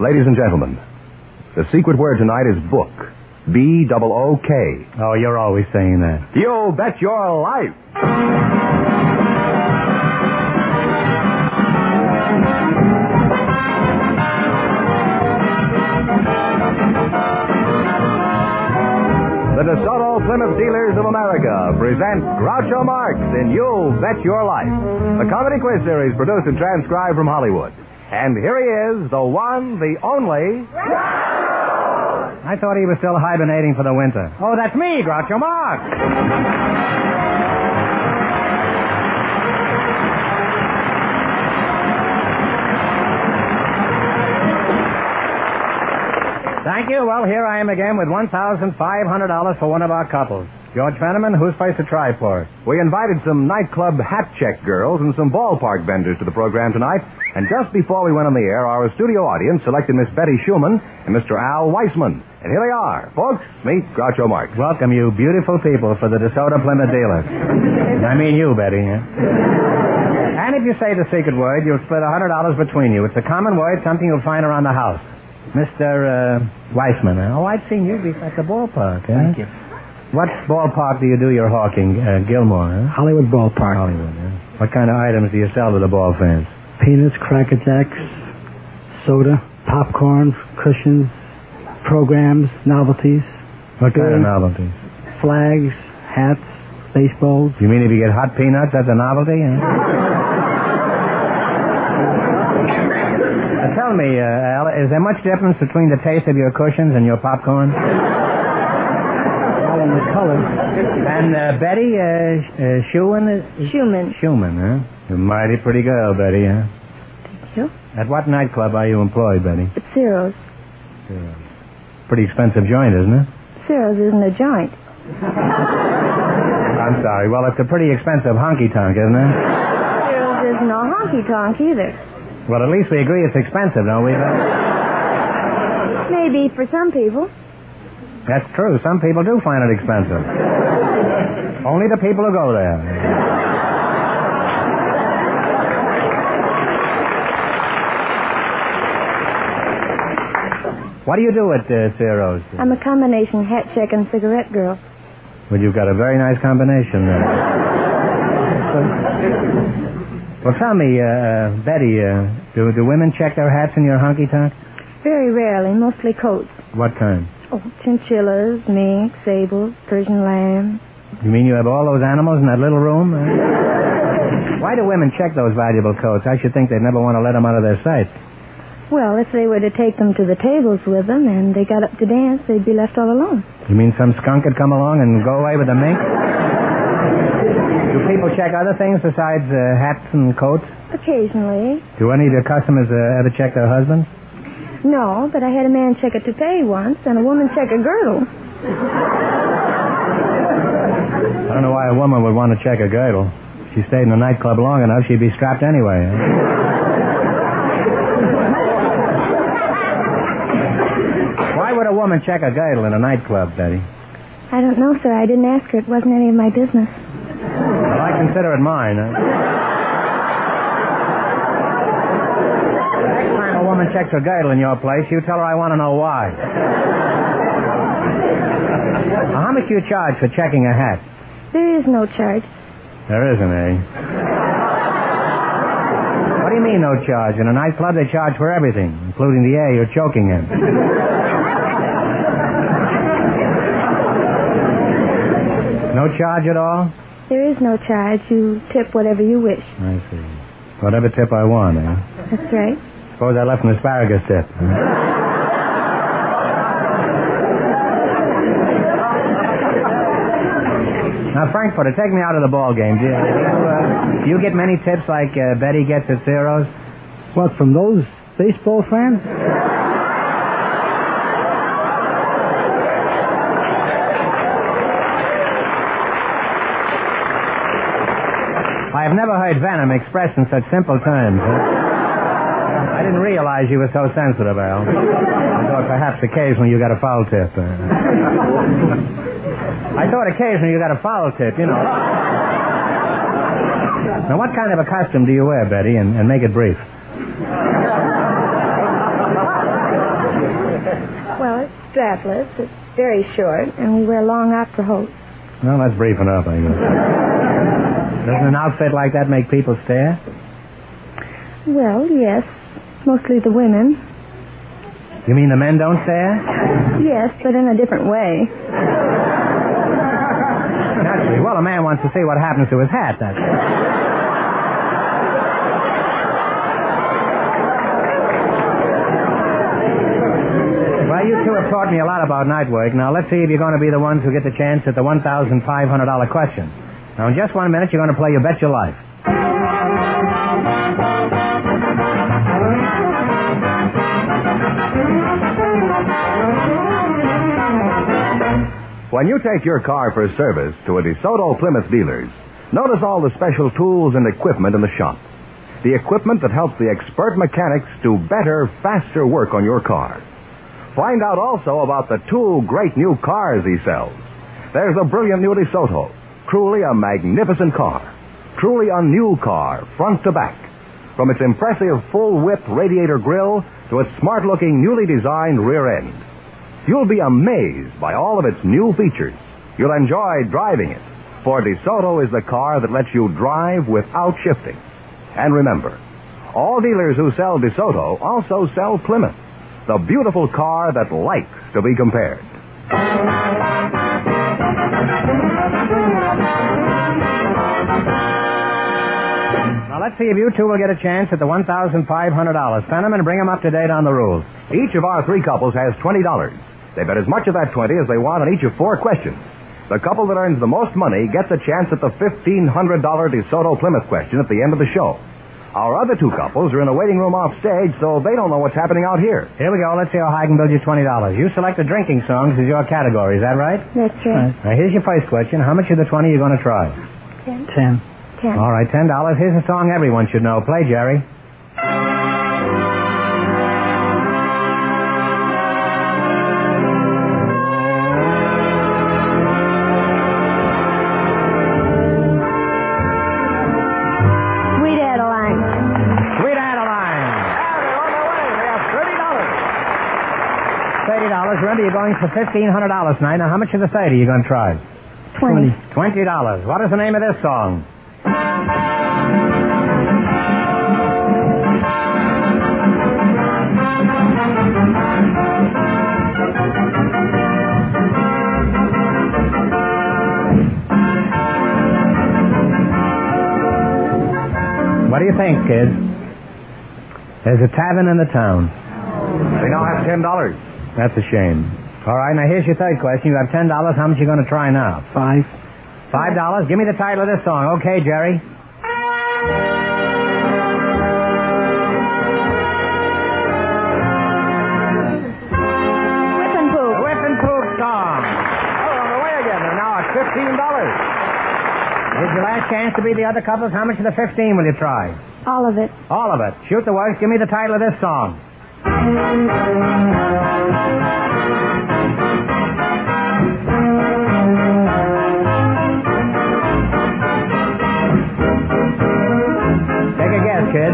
Ladies and gentlemen, the secret word tonight is book. B double O K. Oh, you're always saying that. You bet your life. The DeSoto Plymouth Dealers of America present Groucho Marx in You Bet Your Life, a comedy quiz series produced and transcribed from Hollywood. And here he is, the one, the only. I thought he was still hibernating for the winter. Oh, that's me, Groucho Marx. Thank you. Well, here I am again with $1,500 for one of our couples. George Fenneman, who's placed a try for it? We invited some nightclub hat check girls and some ballpark vendors to the program tonight. And just before we went on the air, our studio audience selected Miss Betty Schumann and Mr. Al Weissman. And here they are. Folks, meet Groucho Marx. Welcome, you beautiful people, for the DeSoto Plymouth dealers. I mean you, Betty. yeah? And if you say the secret word, you'll split a $100 between you. It's a common word, something you'll find around the house. Mr. Uh, Weissman. Oh, I've seen you be at the ballpark. Huh? Thank you. What ballpark do you do your hawking? Uh, Gilmore, huh? Hollywood Ballpark. Hollywood, huh? What kind of items do you sell to the ball fans? Peanuts, Cracker Jacks, soda, popcorn, cushions, programs, novelties, What kind of novelties? flags, hats, baseballs. You mean if you get hot peanuts, that's a novelty? Huh? Uh, tell me, uh, Al, is there much difference between the taste of your cushions and your popcorn? Color. And uh, Betty, uh, uh, Schumann? Schumann. Schumann, huh? You're a mighty pretty girl, Betty, huh? Thank you. At what nightclub are you employed, Betty? But Ciro's. Pretty expensive joint, isn't it? Ciro's isn't a joint. I'm sorry. Well, it's a pretty expensive honky-tonk, isn't it? Ciro's isn't a honky-tonk either. Well, at least we agree it's expensive, don't we? Maybe for some people. That's true. Some people do find it expensive. Only the people who go there. What do you do at uh, Ciro's? I'm a combination hat check and cigarette girl. Well, you've got a very nice combination there. well, tell me, uh, uh, Betty, uh, do, do women check their hats in your honky-tonk? Very rarely, mostly coats. What kind? Oh, chinchillas, minks, sables, Persian lamb. You mean you have all those animals in that little room? Why do women check those valuable coats? I should think they'd never want to let them out of their sight. Well, if they were to take them to the tables with them and they got up to dance, they'd be left all alone. You mean some skunk would come along and go away with the mink? Do people check other things besides uh, hats and coats? Occasionally. Do any of your customers uh, ever check their husbands? No, but I had a man check a toupee once and a woman check a girdle. I don't know why a woman would want to check a girdle. If she stayed in a nightclub long enough, she'd be strapped anyway. Why would a woman check a girdle in a nightclub, Betty? I don't know, sir. I didn't ask her. It wasn't any of my business. Well, I consider it mine. Huh? Next a checks her girdle in your place, you tell her I want to know why. Now, how much do you charge for checking a hat? There is no charge. There isn't, eh? What do you mean, no charge? In a nightclub, they charge for everything, including the air you're choking in. No charge at all? There is no charge. You tip whatever you wish. I see. Whatever tip I want, eh? That's right. Suppose I left an asparagus tip. Now, Frankfurter, take me out of the ball game. Do you, uh, do you get many tips like uh, Betty gets at Ciro's? What, from those baseball fans? I have never heard venom expressed in such simple terms. I didn't realize you were so sensitive, Al. I thought perhaps occasionally you got a foul tip. Uh, I thought occasionally you got a foul tip, you know. Now, what kind of a costume do you wear, Betty? And, and make it brief. Well, it's strapless. It's very short, and we wear long opera hose. Well, that's brief enough, I guess. Doesn't an outfit like that make people stare? Well, yes. Mostly the women. You mean the men don't stare? Yes, but in a different way. Naturally. Well, a man wants to see what happens to his hat. That's Well, you two have taught me a lot about night work. Now, let's see if you're going to be the ones who get the chance at the $1,500 question. Now, in just one minute, you're going to play You Bet Your Life. When you take your car for service to a DeSoto Plymouth dealers, notice all the special tools and equipment in the shop. The equipment that helps the expert mechanics do better, faster work on your car. Find out also about the two great new cars he sells. There's a brilliant new DeSoto, truly a magnificent car, truly a new car, front to back. From its impressive full width radiator grille to its smart looking newly designed rear end. You'll be amazed by all of its new features. You'll enjoy driving it, for DeSoto is the car that lets you drive without shifting. And remember, all dealers who sell DeSoto also sell Plymouth, the beautiful car that likes to be compared. Now, let's see if you two will get a chance at the $1,500. Send them and bring them up to date on the rules. Each of our three couples has $20. They bet as much of that 20 as they want on each of four questions. The couple that earns the most money gets a chance at the $1,500 DeSoto Plymouth question at the end of the show. Our other two couples are in a waiting room off stage, so they don't know what's happening out here. Here we go. Let's see how high I can build you $20. You select the drinking songs as your category. Is that right? That's right. Now, here's your first question. How much of the 20 are you going to try? Ten. Ten. Ten. All right, $10. Here's a song everyone should know. Play, Jerry. $30. $30. You're going for $1,500 tonight. Now, how much of the 30 are you going to try? Twenty. $20. What is the name of this song? What do you think, kids? There's a tavern in the town. They now have $10. That's a shame. All right, now here's your third question. You have ten dollars. How much you going to try now? Five. Five dollars. Give me the title of this song, okay, Jerry? Whip and The poop. Whip and Poop song. Oh, on their way again. They're now at $15. Here's your last chance to be the other couples. How much of the fifteen will you try? All of it. All of it. Shoot the works. Give me the title of this song. Take a guess, kid.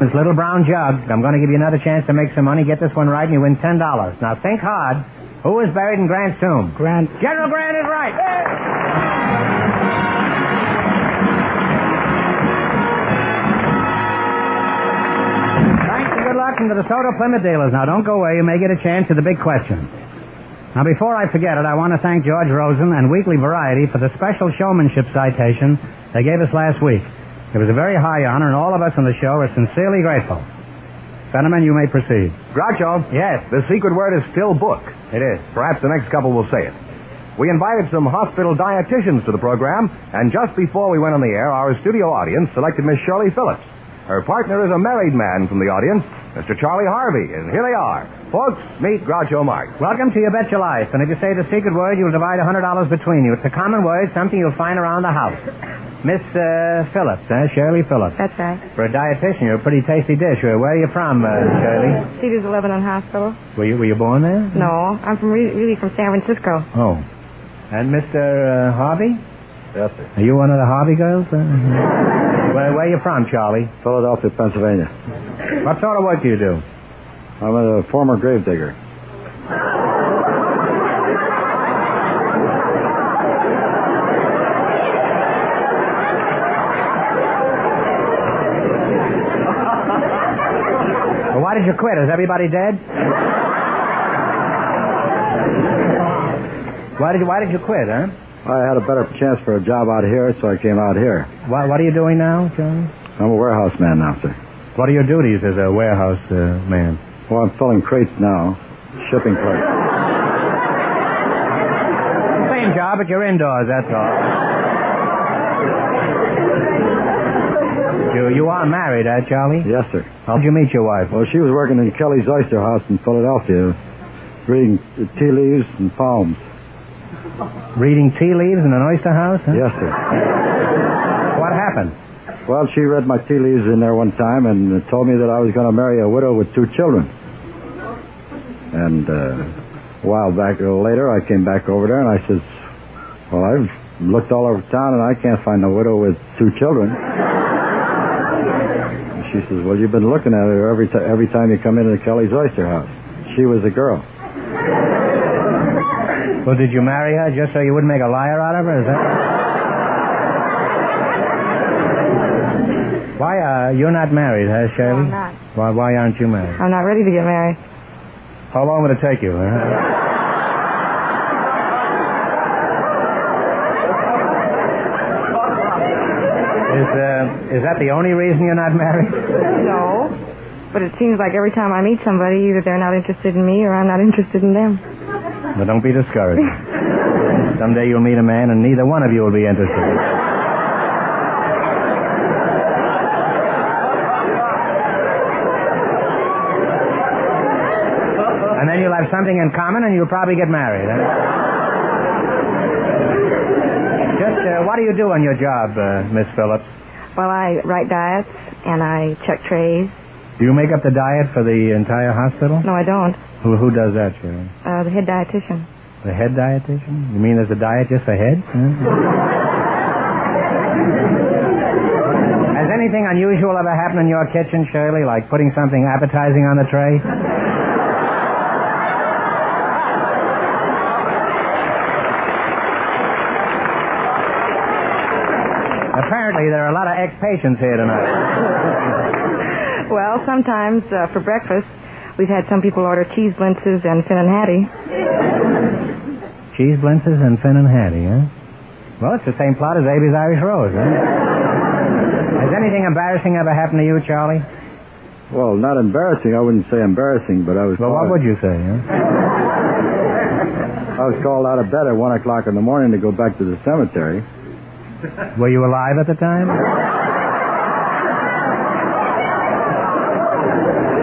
This little brown jug. I'm going to give you another chance to make some money. Get this one right, and you win ten dollars. Now think hard. Who is buried in Grant's tomb? Grant. General Grant is right. Good luck from the DeSoto Plymouth dealers. Now, don't go away. You may get a chance at the big question. Now, before I forget it, I want to thank George Rosen and Weekly Variety for the special showmanship citation they gave us last week. It was a very high honor, and all of us on the show are sincerely grateful. Gentlemen, you may proceed. Groucho. Yes. The secret word is still book. It is. Perhaps the next couple will say it. We invited some hospital dietitians to the program, and just before we went on the air, our studio audience selected Miss Shirley Phillips. Her partner is a married man from the audience, Mr. Charlie Harvey, and here they are. Folks, meet Groucho Marx. Welcome to Your Bet Your Life. And if you say the secret word, you'll divide a $100 between you. It's a common word, something you'll find around the house. Miss uh, Phillips, eh? Shirley Phillips. That's right. For a dietitian, you're a pretty tasty dish. Uh, Where are you from, uh, Shirley? Cedars Lebanon Hospital. Were you, were you born there? No, I'm from really, really from San Francisco. Oh. And Mr. Uh, Harvey? Yes, sir. Are you one of the Harvey girls? Uh, where, where are you from, Charlie? Philadelphia, Pennsylvania. What sort of work do you do? I'm a former gravedigger. Well, why did you quit? Is everybody dead? Why did you, why did you quit, huh? I had a better chance for a job out here, so I came out here. What, what are you doing now, John? I'm a warehouse man now, sir. What are your duties as a warehouse uh, man? Well, I'm filling crates now, shipping clerk. Same job, but you're indoors, that's all. You, you are married, eh, Charlie? Yes, sir. How'd you meet your wife? Well, she was working in Kelly's Oyster House in Philadelphia, reading tea leaves and palms. Reading tea leaves in an oyster house? Huh? Yes, sir. What happened? Well, she read my tea leaves in there one time and told me that I was going to marry a widow with two children. And uh, a while back later, I came back over there and I says, "Well, I've looked all over town and I can't find a widow with two children." She says, "Well, you've been looking at her every ti every time you come into Kelly's Oyster House. She was a girl." Well, did you marry her just so you wouldn't make a liar out of her? Is that? Why, uh, you're not married, huh, Shirley? I'm not. Why, why aren't you married? I'm not ready to get married. How long would it take you, huh? Is, uh, is that the only reason you're not married? No. But it seems like every time I meet somebody, either they're not interested in me or I'm not interested in them. But don't be discouraged. Someday you'll meet a man and neither one of you will be interested. And then you'll have something in common and you'll probably get married. Huh? Just uh, what do you do on your job, uh, Miss Phillips? Well, I write diets and I check trays. Do you make up the diet for the entire hospital? No, I don't. Who, who does that, Shirley? Uh, the head dietitian. The head dietitian? You mean there's a diet just for heads? Has anything unusual ever happened in your kitchen, Shirley, like putting something appetizing on the tray? Apparently, there are a lot of ex-patients here tonight. Well, sometimes uh, for breakfast, we've had some people order cheese blintzes and finnan haddie. Cheese blintzes and finnan haddie, huh? Well, it's the same plot as Abie's Irish Rose, huh? Has anything embarrassing ever happened to you, Charlie? Well, not embarrassing. I wouldn't say embarrassing, but I was. Well, what called, would you say, huh? I was called out of bed at one o'clock in the morning to go back to the cemetery. Were you alive at the time?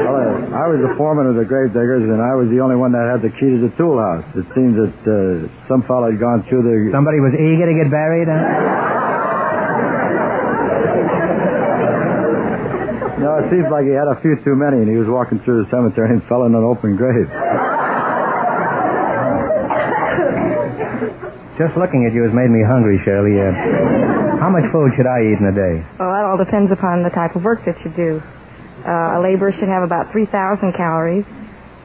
Well, uh, I was the foreman of the gravediggers, and I was the only one that had the key to the tool house. It seems that uh, some fellow had gone through the. Somebody was eager to get buried, huh? No, it seems like he had a few too many, and he was walking through the cemetery and fell in an open grave. Just looking at you has made me hungry, Shirley. Uh, how much food should I eat in a day? Well, that all depends upon the type of work that you do. Uh, a laborer should have about 3,000 calories,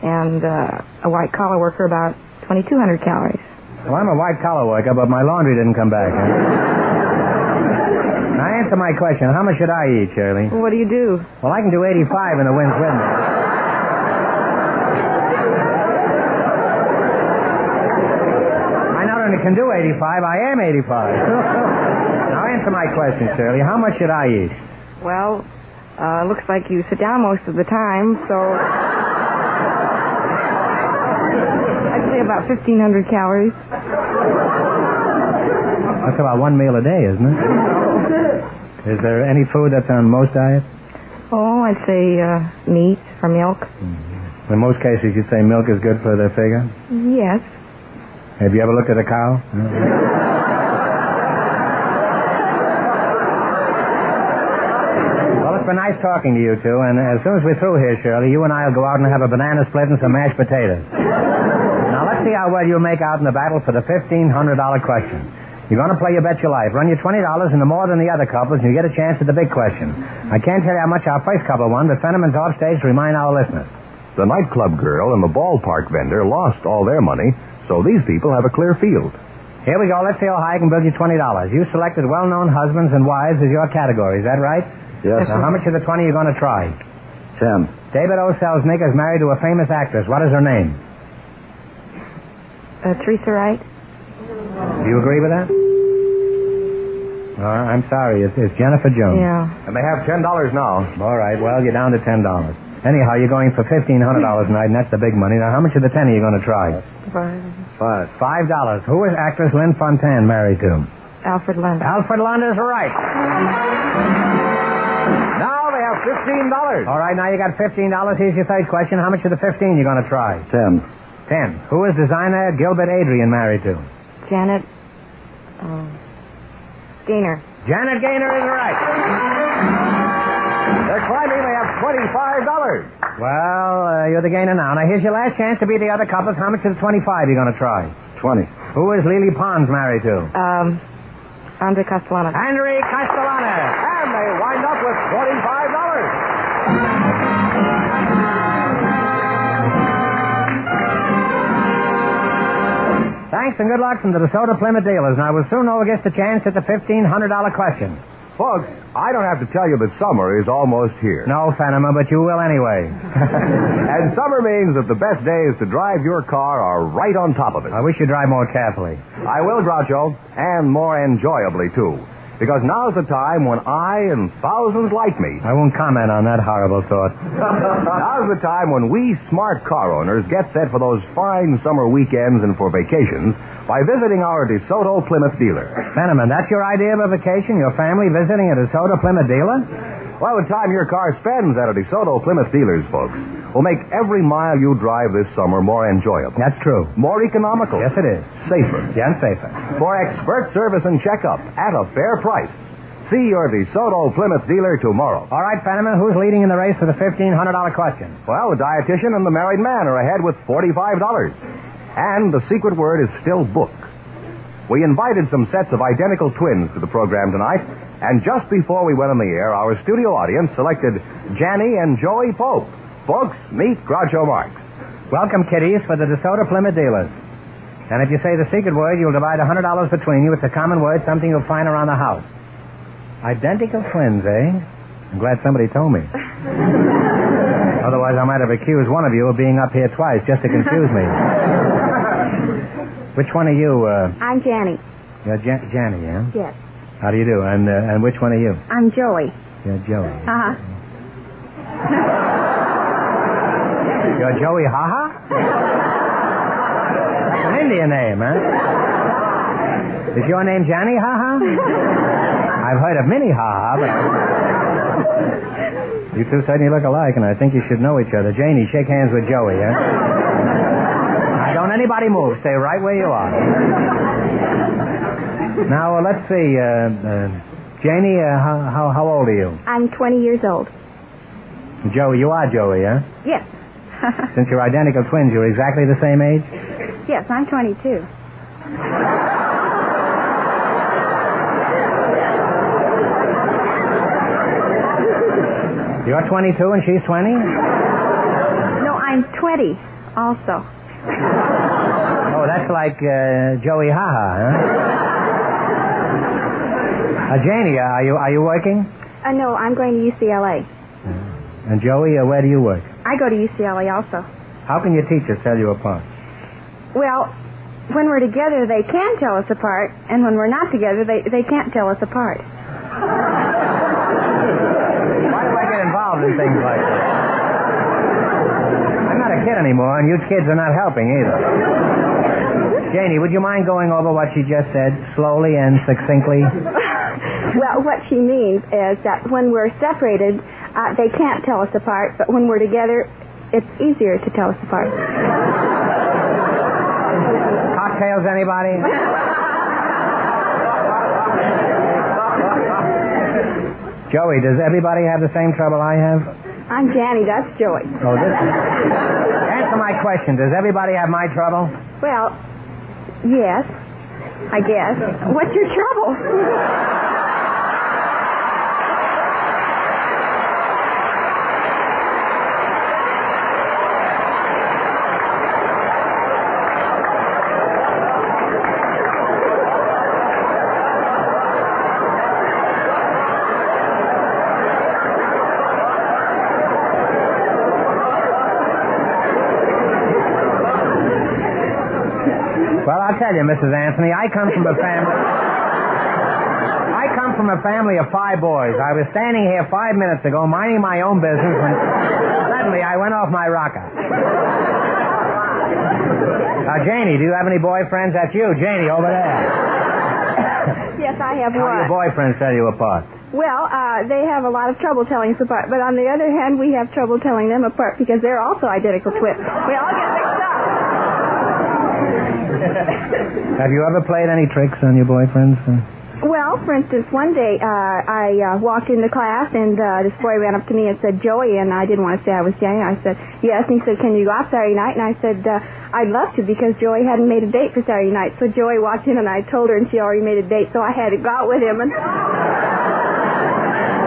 and uh, a white collar worker about 2,200 calories. Well, I'm a white collar worker, but my laundry didn't come back. Huh? Now answer my question. How much should I eat, Shirley? Well, what do you do? Well, I can do 85 in the wind's with me. I not only can do 85, I am 85. now answer my question, Shirley. How much should I eat? Well, uh, looks like you sit down most of the time, so I'd say about 1,500 calories. That's about one meal a day, isn't it? Is there any food that's on most diets? Oh, I'd say uh, meat or milk. In most cases, you'd say milk is good for the figure. Yes. Have you ever looked at a cow? No. it's been nice talking to you two, and as soon as we're through here, Shirley, you and I will go out and have a banana split and some mashed potatoes. now, let's see how well you make out in the battle for the $1,500 question. You're going to play your bet your life. Run your $20 into more than the other couples, and you get a chance at the big question. I can't tell you how much our first couple won, but Fenneman's off stage to remind our listeners. The nightclub girl and the ballpark vendor lost all their money, so these people have a clear field. Here we go. Let's see how high I can build you $20. You selected well-known husbands and wives as your category. Is that right? Yes. Now, how much of the 20 are you going to try? Ten. David O. Selznick is married to a famous actress. What is her name? Uh, Teresa Wright? Do you agree with that? Uh, I'm sorry. It's, it's Jennifer Jones. Yeah. And they have $10 now. All right. Well, you're down to $10. Anyhow, you're going for $1,500 tonight, and that's the big money. Now, how much of the 10 are you going to try? Five. Five Five dollars. Who is actress Lynn Fontanne married to? Alfred Lunt. Alfred Lunt is right. Now they have $15. All right, now you got fifteen dollars. Here's your third question. How much of the fifteen you going to try? Ten. Ten. Who is designer Gilbert Adrian married to? Janet uh, Gaynor. Janet Gaynor is right. They're climbing. They have $25. Well, uh, you're the gainer now. Now here's your last chance to beat the other couples. How much of the twenty-five you going to try? Twenty. Who is Lily Pons married to? Um, Andre Kostelanetz. Henry Kostelanetz. And they wind up with $45. Thanks and good luck from the DeSoto Plymouth dealers. Now we'll soon know who gets the chance at the fifteen hundred dollar question. Folks, I don't have to tell you that summer is almost here. No, Fenneman, but you will anyway. And summer means that the best days to drive your car are right on top of it. I wish you'd drive more carefully. I will, Groucho, and more enjoyably, too. Because now's the time when I and thousands like me. I won't comment on that horrible thought. now's the time when we smart car owners get set for those fine summer weekends and for vacations by visiting our DeSoto Plymouth dealer. Fenneman, that's your idea of a vacation? Your family visiting a DeSoto Plymouth dealer? Well, the time your car spends at a DeSoto Plymouth dealer's, folks, will make every mile you drive this summer more enjoyable. That's true. More economical. Yes, it is. Safer. Yeah, and safer. For expert service and checkup at a fair price. See your DeSoto Plymouth dealer tomorrow. All right, Fenneman, who's leading in the race for the $1,500 question? Well, the dietitian and the married man are ahead with $45. And the secret word is still book. We invited some sets of identical twins to the program tonight, and just before we went on the air, our studio audience selected Janny and Joey Pope. Folks, meet Groucho Marx. Welcome, kiddies, for the DeSoto Plymouth dealers. And if you say the secret word, you'll divide $100 between you. It's a common word, something you'll find around the house. Identical twins, eh? I'm glad somebody told me. Otherwise, I might have accused one of you of being up here twice just to confuse me. Which one are you? Uh, I'm Janny. you're Jan- Janny, yeah? Yes. How do you do? And uh, and which one are you? I'm Joey. You're Joey. Uh-huh. You're Joey Haha? That's an Indian name, huh? Is your name Johnny Haha? I've heard of Minnie Haha, but. You two certainly look alike, and I think you should know each other. Janie, shake hands with Joey, huh? Don't anybody move. Stay right where you are. Now, uh, let's see. Uh, uh, Janie, uh, how, how, how old are you? I'm 20 years old. Joey, you are Joey, huh? Yes. Since you're identical twins, you're exactly the same age? yes, I'm 22. You're 22 and she's 20? No, I'm 20 also. That's like uh, Joey Haha, huh? Uh, Janie, uh, are you are you working? Uh, no, I'm going to UCLA. And Joey, uh, where do you work? I go to UCLA also. How can your teachers tell you apart? Well, when we're together, they can tell us apart, and when we're not together, they, they can't tell us apart. Why do I get involved in things like that? I'm not a kid anymore, and you kids are not helping either. Janie, would you mind going over what she just said slowly and succinctly? well, what she means is that when we're separated, uh, they can't tell us apart, but when we're together, it's easier to tell us apart. Cocktails, anybody? Joey, does everybody have the same trouble I have? I'm Janny, that's Joey. Oh, this is... Answer my question. Does everybody have my trouble? Well, yes, I guess. What's your trouble? I'll tell you, Mrs. Anthony, I come from a family. I come from a family of five boys. I was standing here five minutes ago minding my own business when suddenly I went off my rocker. Now, Janie, do you have any boyfriends? That's you, Janie, over there. Yes, I have one. How do your boyfriends tell you apart? Well, uh, they have a lot of trouble telling us apart, but on the other hand, we have trouble telling them apart because they're also identical twins. We all get. Have you ever played any tricks on your boyfriends? Well, for instance, one day uh, I uh, walked into class and uh, this boy ran up to me and said, Joey, and I didn't want to say I was Jane. I said, yes. And he said, can you go out Saturday night? And I said, uh, I'd love to because Joey hadn't made a date for Saturday night. So Joey walked in and I told her and she already made a date, so I had to go out with him. And,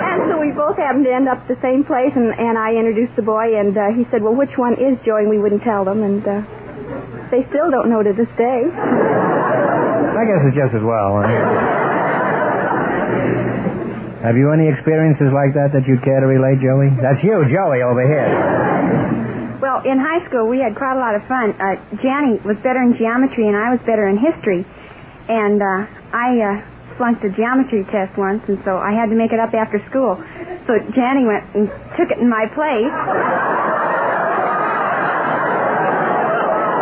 and so we both happened to end up at the same place and, and I introduced the boy and uh, he said, well, which one is Joey? And we wouldn't tell them and uh, they still don't know to this day. I guess it's just as well. huh? Have you any experiences like that that you'd care to relate, Joey? That's you, Joey, over here. Well, in high school, we had quite a lot of fun. Uh, Janny was better in geometry, and I was better in history. And uh, I uh, flunked a geometry test once, and so I had to make it up after school. So Janny went and took it in my place.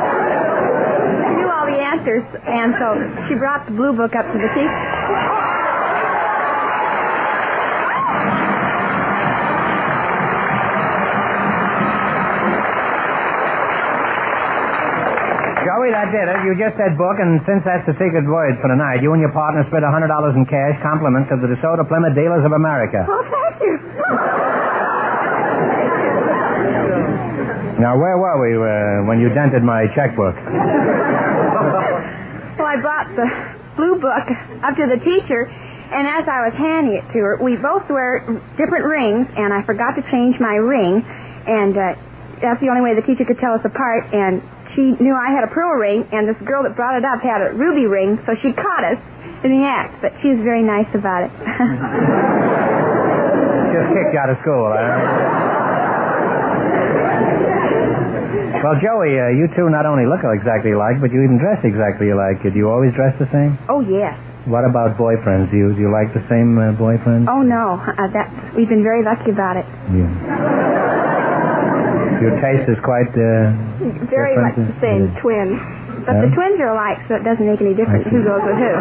She knew all the answers, and so she brought the blue book up to the teacher. Joey, that did it. You just said book, and since that's the secret word for tonight, you and your partner split $100 in cash, compliments of the DeSoto Plymouth Dealers of America. Oh, thank you. Now, where were we uh, when you dented my checkbook? The blue book up to the teacher, and as I was handing it to her, we both wear different rings, and I forgot to change my ring, and uh, that's the only way the teacher could tell us apart. And she knew I had a pearl ring, and this girl that brought it up had a ruby ring, so she caught us in the act. But she was very nice about it. Just kicked out of school, huh? Well, Joey, uh, you two not only look exactly alike, but you even dress exactly alike. Do you always dress the same? oh yes. What about boyfriends? Do you, do you like the same uh, boyfriends? Oh no. Uh, that we've been very lucky about it. Yeah. Your taste is quite uh, Very much the same uh, twins. But the twins are alike, so it doesn't make any difference who goes with who.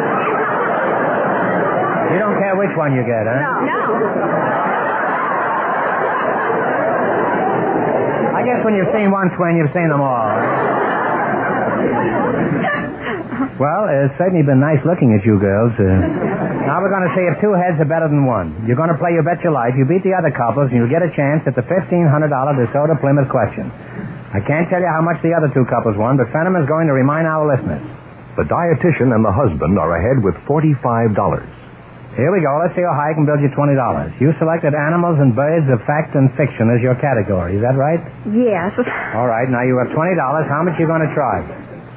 You don't care which one you get, huh? No. I guess when you've seen one twin, you've seen them all. Well, it's certainly been nice looking at you girls. Uh, now we're going to see if two heads are better than one. You're going to play You Bet Your Life. You beat the other couples, and you'll get a chance at the $1,500 DeSoto Plymouth question. I can't tell you how much the other two couples won, but Fenneman is going to remind our listeners. The dietitian and the husband are ahead with $45. Here we go. Let's see how high I can build you $20. You selected animals and birds of fact and fiction as your category. Is that right? Yes. All right. Now you have $20. How much are you going to try?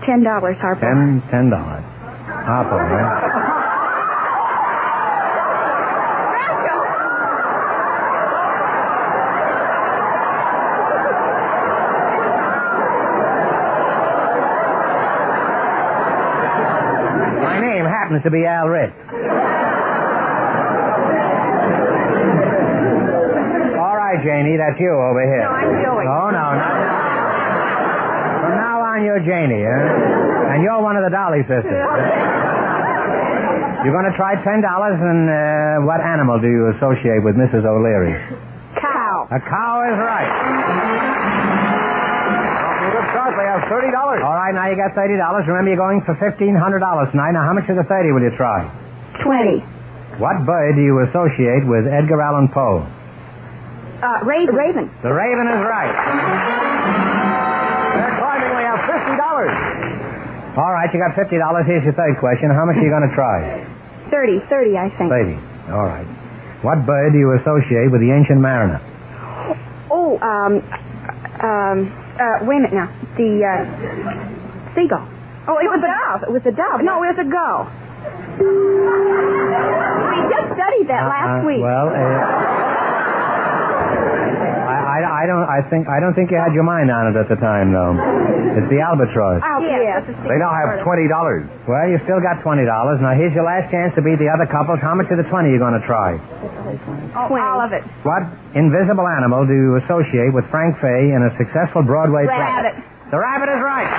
Ten dollars, Harper. Ten, ten dollars. Harper, right? My name happens to be Al Ritz. All right, Janie, that's you over here. No, I'm Joey. Oh, no, no. From now on, you're Janie, huh? And you're one of the Dolly sisters. You're going to try $10, and uh, what animal do you associate with Mrs. O'Leary? Cow. A cow is right. Good start. They have $30. All right, now you got $30. Remember, you're going for $1,500 tonight. Now, how much of the 30 will you try? Twenty. What bird do you associate with Edgar Allan Poe? Uh, raven. Raven. The raven is right. They're climbing. We have $50. All right, you got $50. Here's your third question. How much are you going to try? Thirty. Thirty, I think. 30. All right. What bird do you associate with the ancient mariner? Oh, um, um, uh, wait a minute now. The uh, seagull. Oh, it was a dove. It was a dove. No, it was a gull. We just studied that Uh, last week. Well, uh, I, don't. I think. I don't think you had your mind on it at the time, though. It's the albatross. Oh, yes. They now have $20. Well, you still got twenty dollars. Now here's your last chance to beat the other couples. How much of the twenty are you going to try? Oh, all of it. What invisible animal do you associate with Frank Fay in a successful Broadway play? Rabbit. The rabbit is right.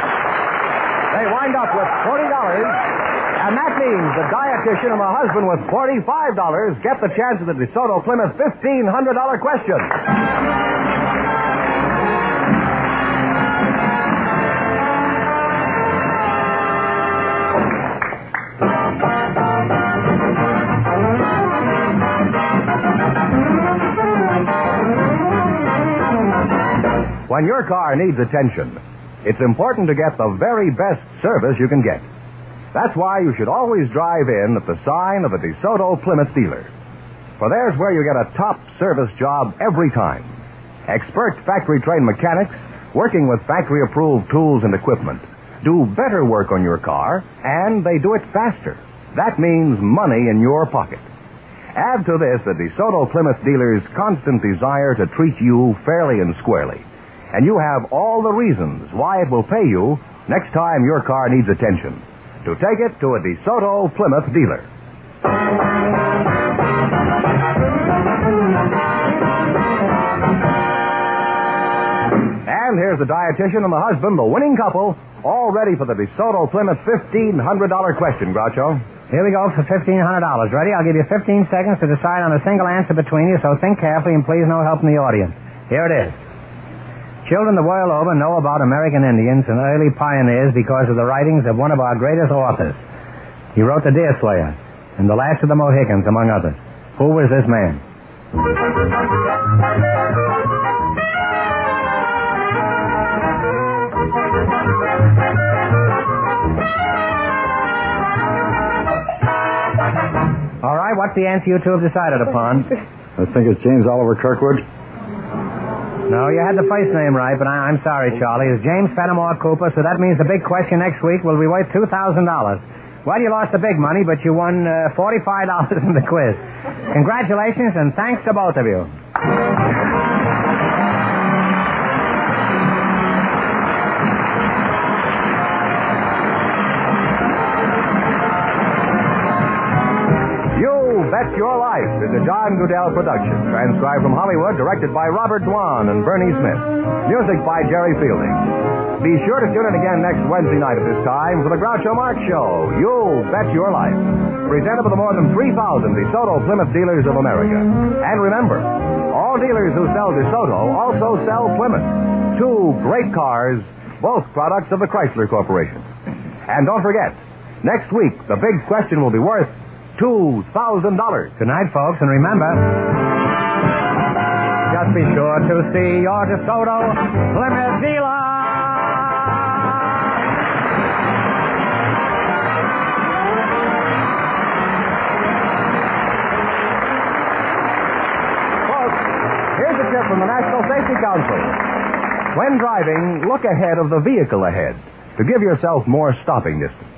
They wind up with $40, and that means the dietitian and the husband with $45 get the chance of the DeSoto Plymouth $1,500 question. Your car needs attention, it's important to get the very best service you can get. That's why you should always drive in at the sign of a DeSoto Plymouth dealer. For there's where you get a top service job every time. Expert factory trained mechanics working with factory approved tools and equipment do better work on your car and they do it faster. That means money in your pocket. Add to this the DeSoto Plymouth dealer's constant desire to treat you fairly and squarely. And you have all the reasons why it will pay you next time your car needs attention. To take it to a DeSoto Plymouth dealer. And here's the dietitian and the husband, the winning couple, all ready for the DeSoto Plymouth $1,500 question, Groucho. Here we go for fifteen hundred dollars. Ready? I'll give you fifteen seconds to decide on a single answer between you. So think carefully and please no help from the audience. Here it is. Children the world over know about American Indians and early pioneers because of the writings of one of our greatest authors. He wrote The Deer Slayer and The Last of the Mohicans, among others. Who was this man? All right, what's the answer you two have decided upon? I think it's James Oliver Curwood. No, you had the first name right, but I, I'm sorry, Charlie. It's James Fenimore Cooper, so that means the big question next week will be worth $2,000. Well, you lost the big money, but you won uh, $45 in the quiz. Congratulations, and thanks to both of you. Bet Your Life is a John Guedel production, transcribed from Hollywood, directed by Robert Dwan and Bernie Smith. Music by Jerry Fielding. Be sure to tune in again next Wednesday night at this time for the Groucho Marx Show. You'll Bet Your Life. Presented by the more than 3,000 DeSoto Plymouth dealers of America. And remember, all dealers who sell DeSoto also sell Plymouth. Two great cars, both products of the Chrysler Corporation. And don't forget, next week the big question will be worth $2,000. Good night, folks, and remember, just be sure to see your DeSoto Plymouth dealer. Folks, here's a tip from the National Safety Council. When driving, look ahead of the vehicle ahead to give yourself more stopping distance.